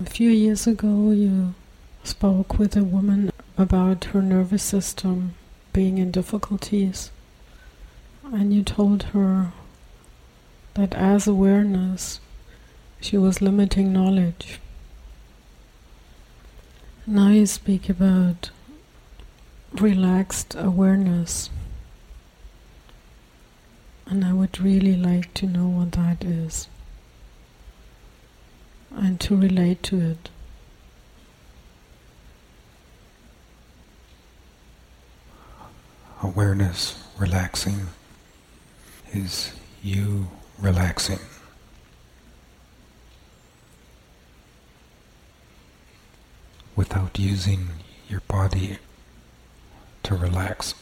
A few years ago, you spoke with a woman about her nervous system being in difficulties, and you told her that as awareness, she was limiting knowledge. Now you speak about relaxed awareness. And I would really like to know what that is and to relate to it. Awareness relaxing is you relaxing. Without using your body to relax.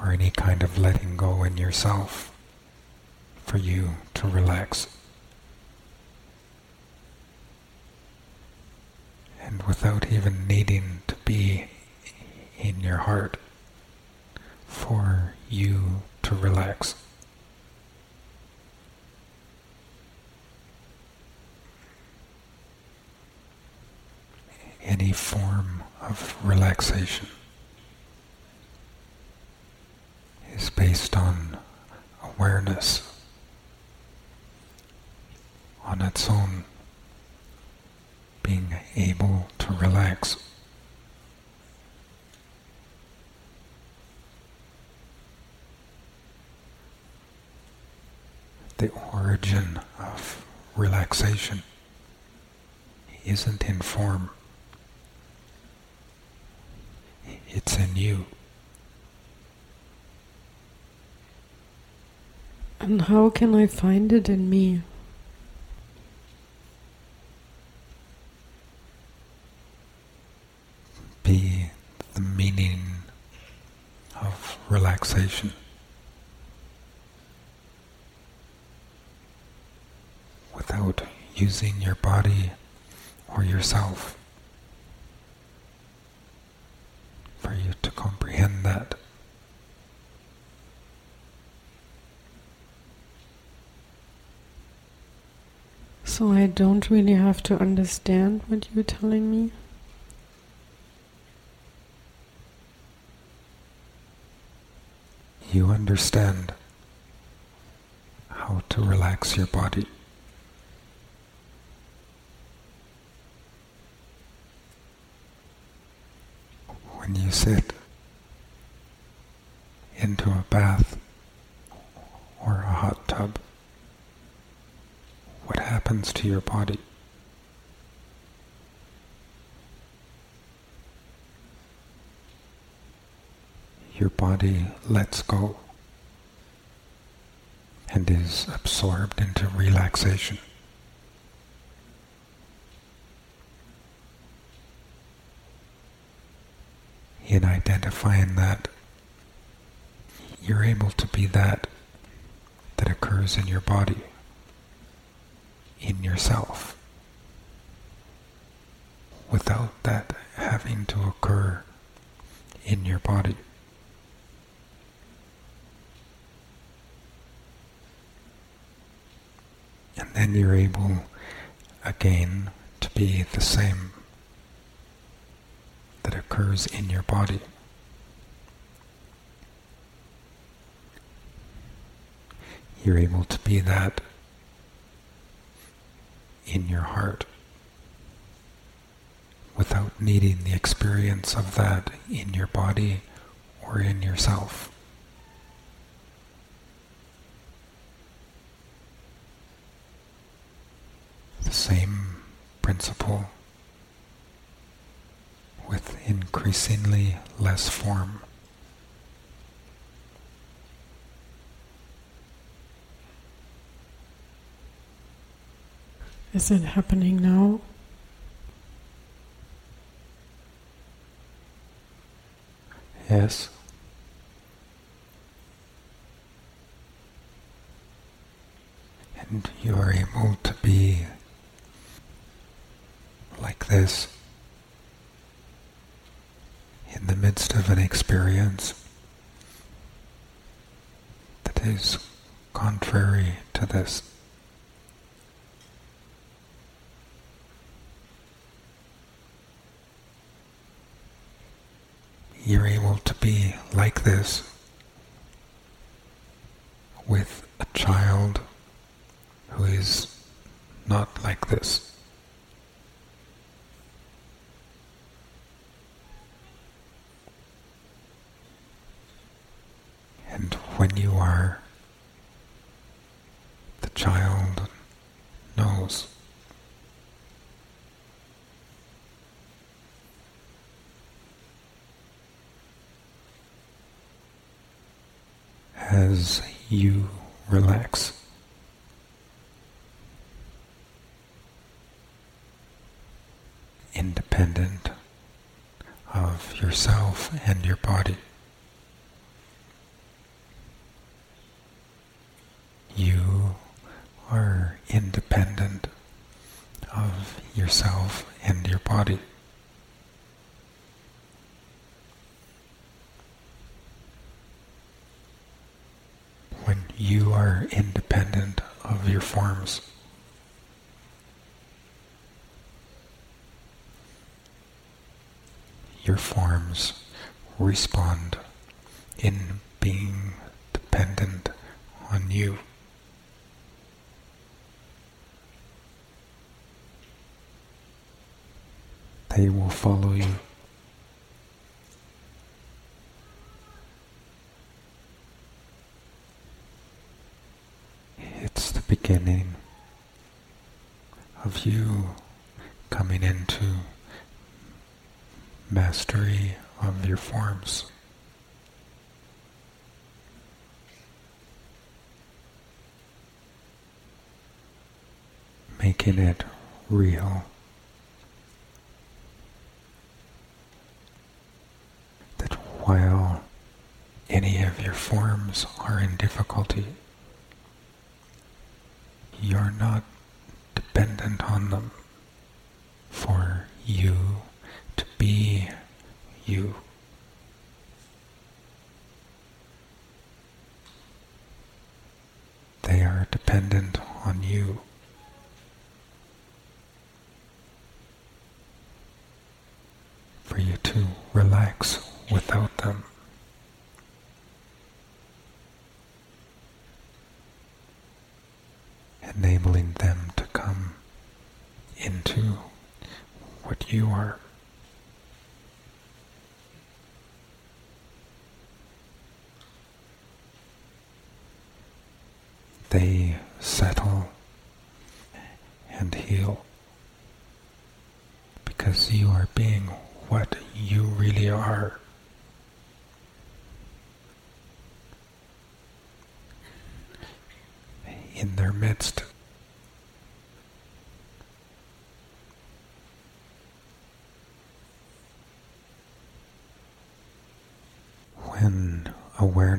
Or any kind of letting go in yourself for you to relax. And without even needing to be in your heart for you to relax. Any form of relaxation is based on awareness on its own, being able to relax. The origin of relaxation isn't in form. It's in you. And how can I find it in me? Be the meaning of relaxation. Without using your body or yourself. for you to comprehend that. So I don't really have to understand what you're telling me? You understand how to relax your body. When you sit into a bath or a hot tub, what happens to your body? Your body lets go and is absorbed into relaxation. In identifying that, you're able to be that that occurs in your body, in yourself, without that having to occur in your body. And then you're able again to be the same that occurs in your body. You're able to be that in your heart without needing the experience of that in your body or in yourself. The same principle with increasingly less form. Is it happening now? Yes. And you are able to be like this the midst of an experience that is contrary to this. You're able to be like this with a child who is not like this. And when you are, the child knows. As you relax. Independent of yourself and your body. You are independent of yourself and your body. When you are independent of your forms, your forms respond in being dependent on you. They will follow you. It's the beginning of you coming into mastery of your forms. Making it real. That while any of your forms are in difficulty, you're not dependent on them for you to be you. They are dependent on you. For you to relax without them. Enabling them to into what you are. They settle and heal because you are being what you really are. In their midst. When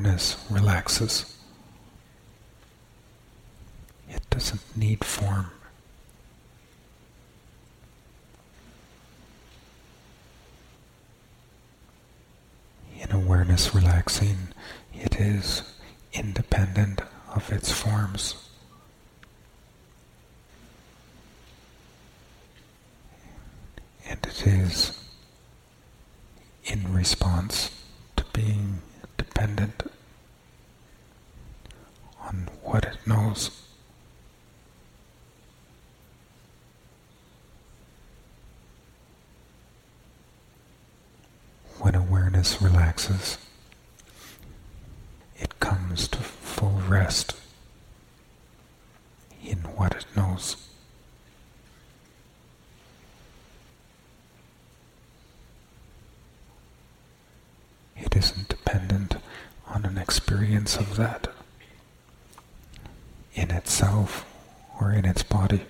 awareness relaxes, it doesn't need form. In awareness relaxing, it is independent of its forms. And it is in response to being dependent on what it knows. When awareness relaxes, it comes to full rest in what it knows. It isn't dependent on an experience of that in itself or in its body.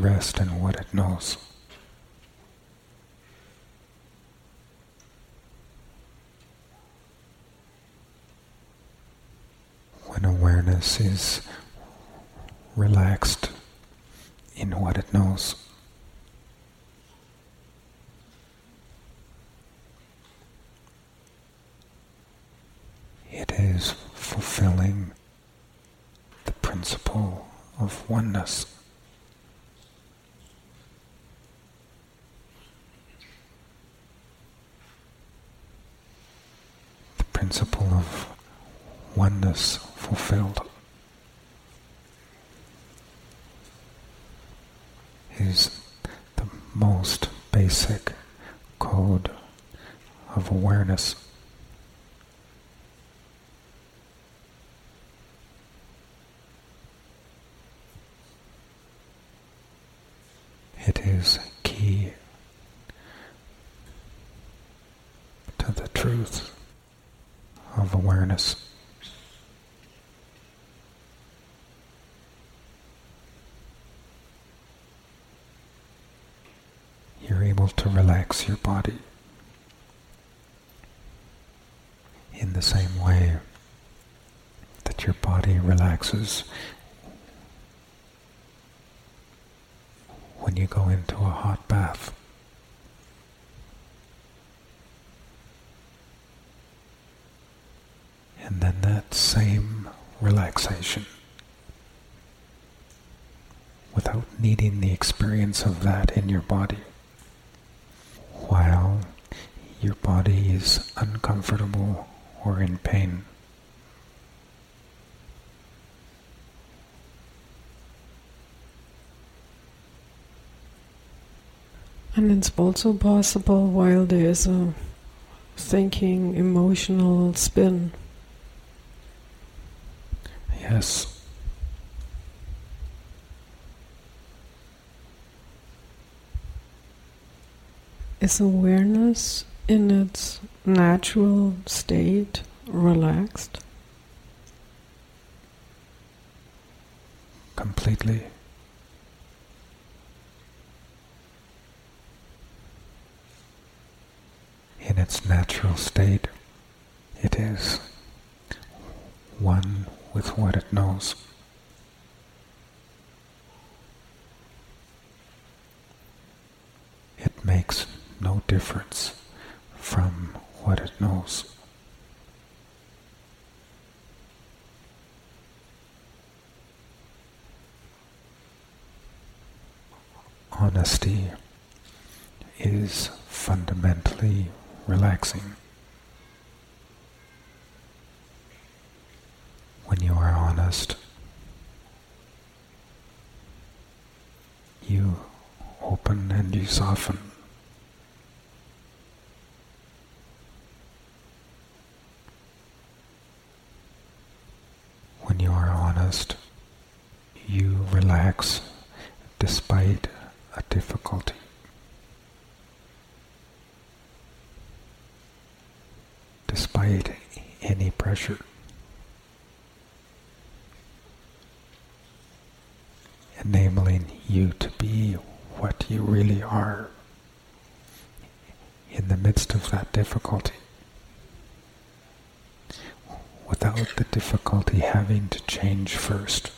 rest in what it knows. When awareness is relaxed in what it knows. It is fulfilling the principle of oneness. Principle of oneness fulfilled is the most basic code of awareness. It is key to the truth of awareness. You're able to relax your body in the same way that your body relaxes when you go into a hot bath. And then that same relaxation, without needing the experience of that in your body, your body is uncomfortable or in pain. And it's also possible while there is a thinking, emotional spin. Yes. Is awareness in its natural state relaxed? Completely. in its natural state, it is one with what it knows. It makes no difference from what it knows. Honesty is fundamentally relaxing. When you are honest, you open and you soften. When you are honest, you relax despite a difficulty. despite any pressure. Enabling you to be what you really are in the midst of that difficulty without the difficulty having to change first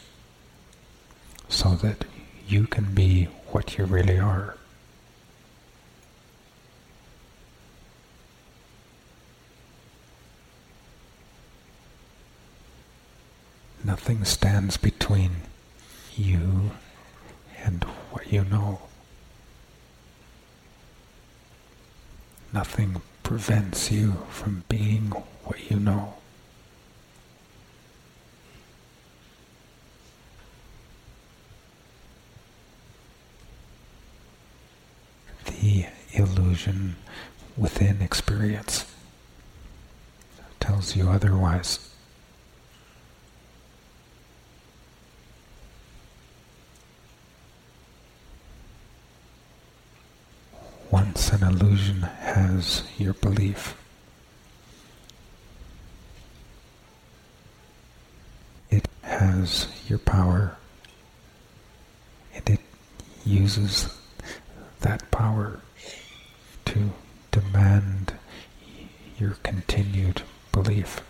so that you can be what you really are. Nothing stands between you and what you know. Nothing prevents you from being what you know. Illusion within experience tells you otherwise. once an illusion has your belief, it has your power, and it uses that power to demand your continued belief.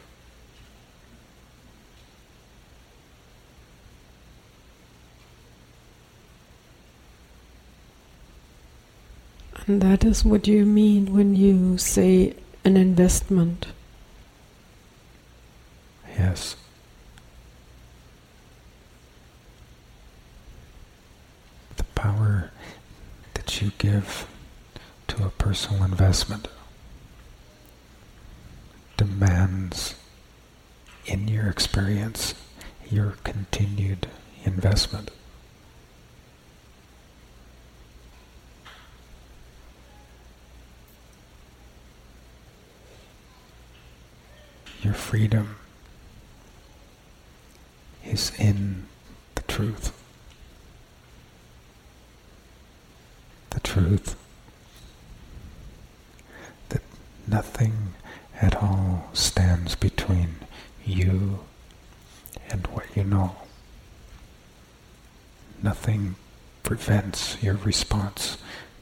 And that is what you mean when you say an investment. Yes. The power that you give to a personal investment demands in your experience your continued investment. Your freedom is in the truth. The truth that nothing at all stands between you and what you know. Nothing prevents your response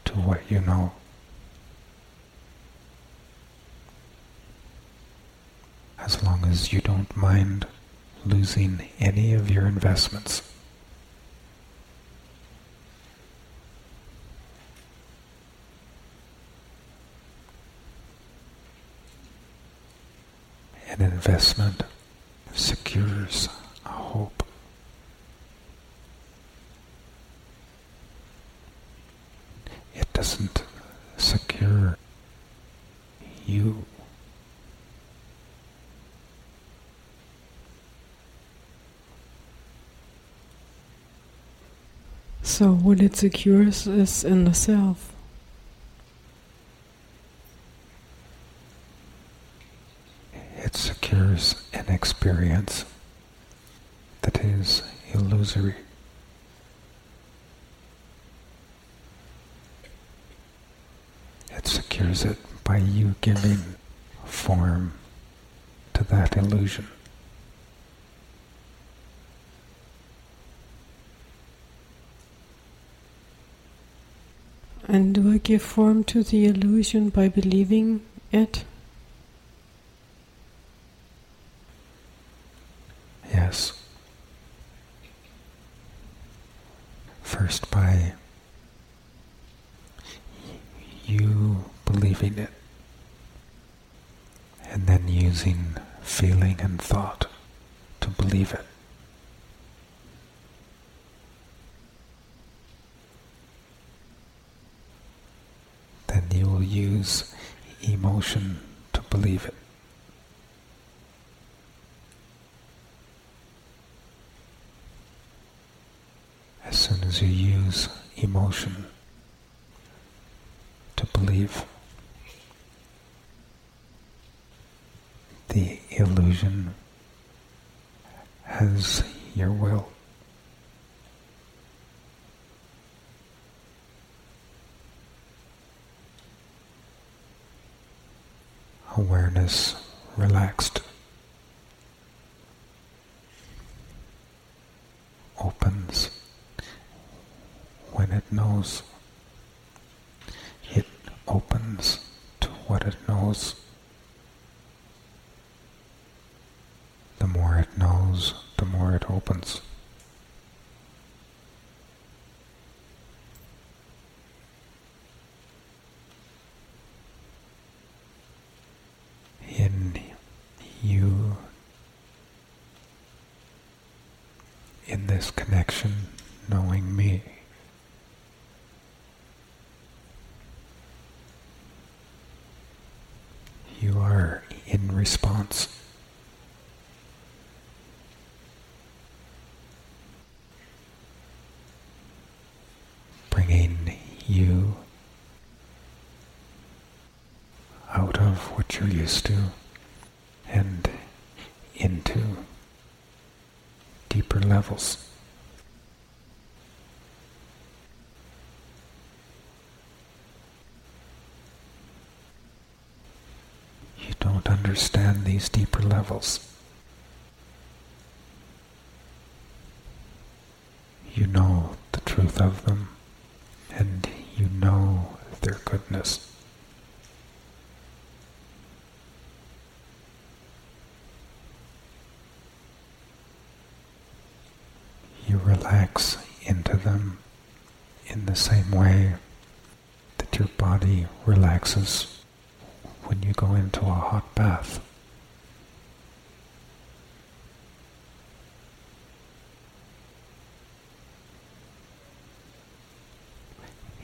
to what you know. As long as you don't mind losing any of your investments. An investment secures a hope. It doesn't secure you. So what it secures is in the self. It secures an experience that is illusory. It secures it by you giving form to that illusion. And do I give form to the illusion by believing it? Yes. First by you believing it, and then using feeling and thought to believe it. Then you will use emotion to believe it. as soon as you use emotion to believe the illusion has your will. Awareness relaxed opens when it knows. It opens to what it knows. The more it knows, the more it opens. In you, in this connection, knowing me. You are in response. Bringing you out of what you're used to and into deeper levels. You don't understand these deeper levels. You know the truth of them, and you know their goodness. You relax into them in the same way that your body relaxes when you go into a hot bath.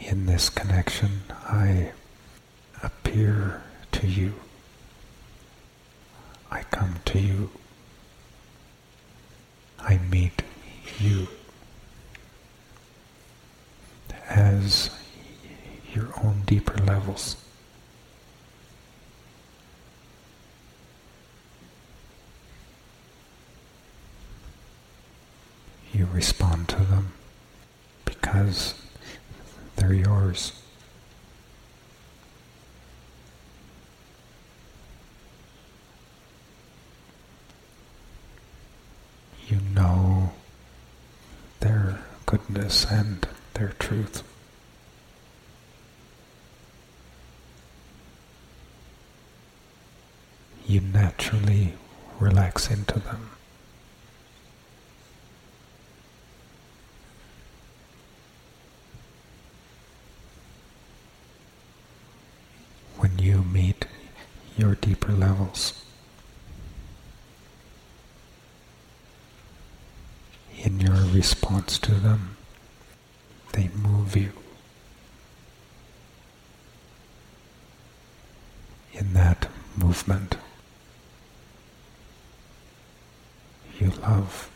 in this connection, I appear to you. I come to you. I meet you as your own deeper levels. You respond to them because they're yours. You know their goodness and their truth. You naturally relax into them. When you meet your deeper levels. In your response to them, they move you. In that movement, you love.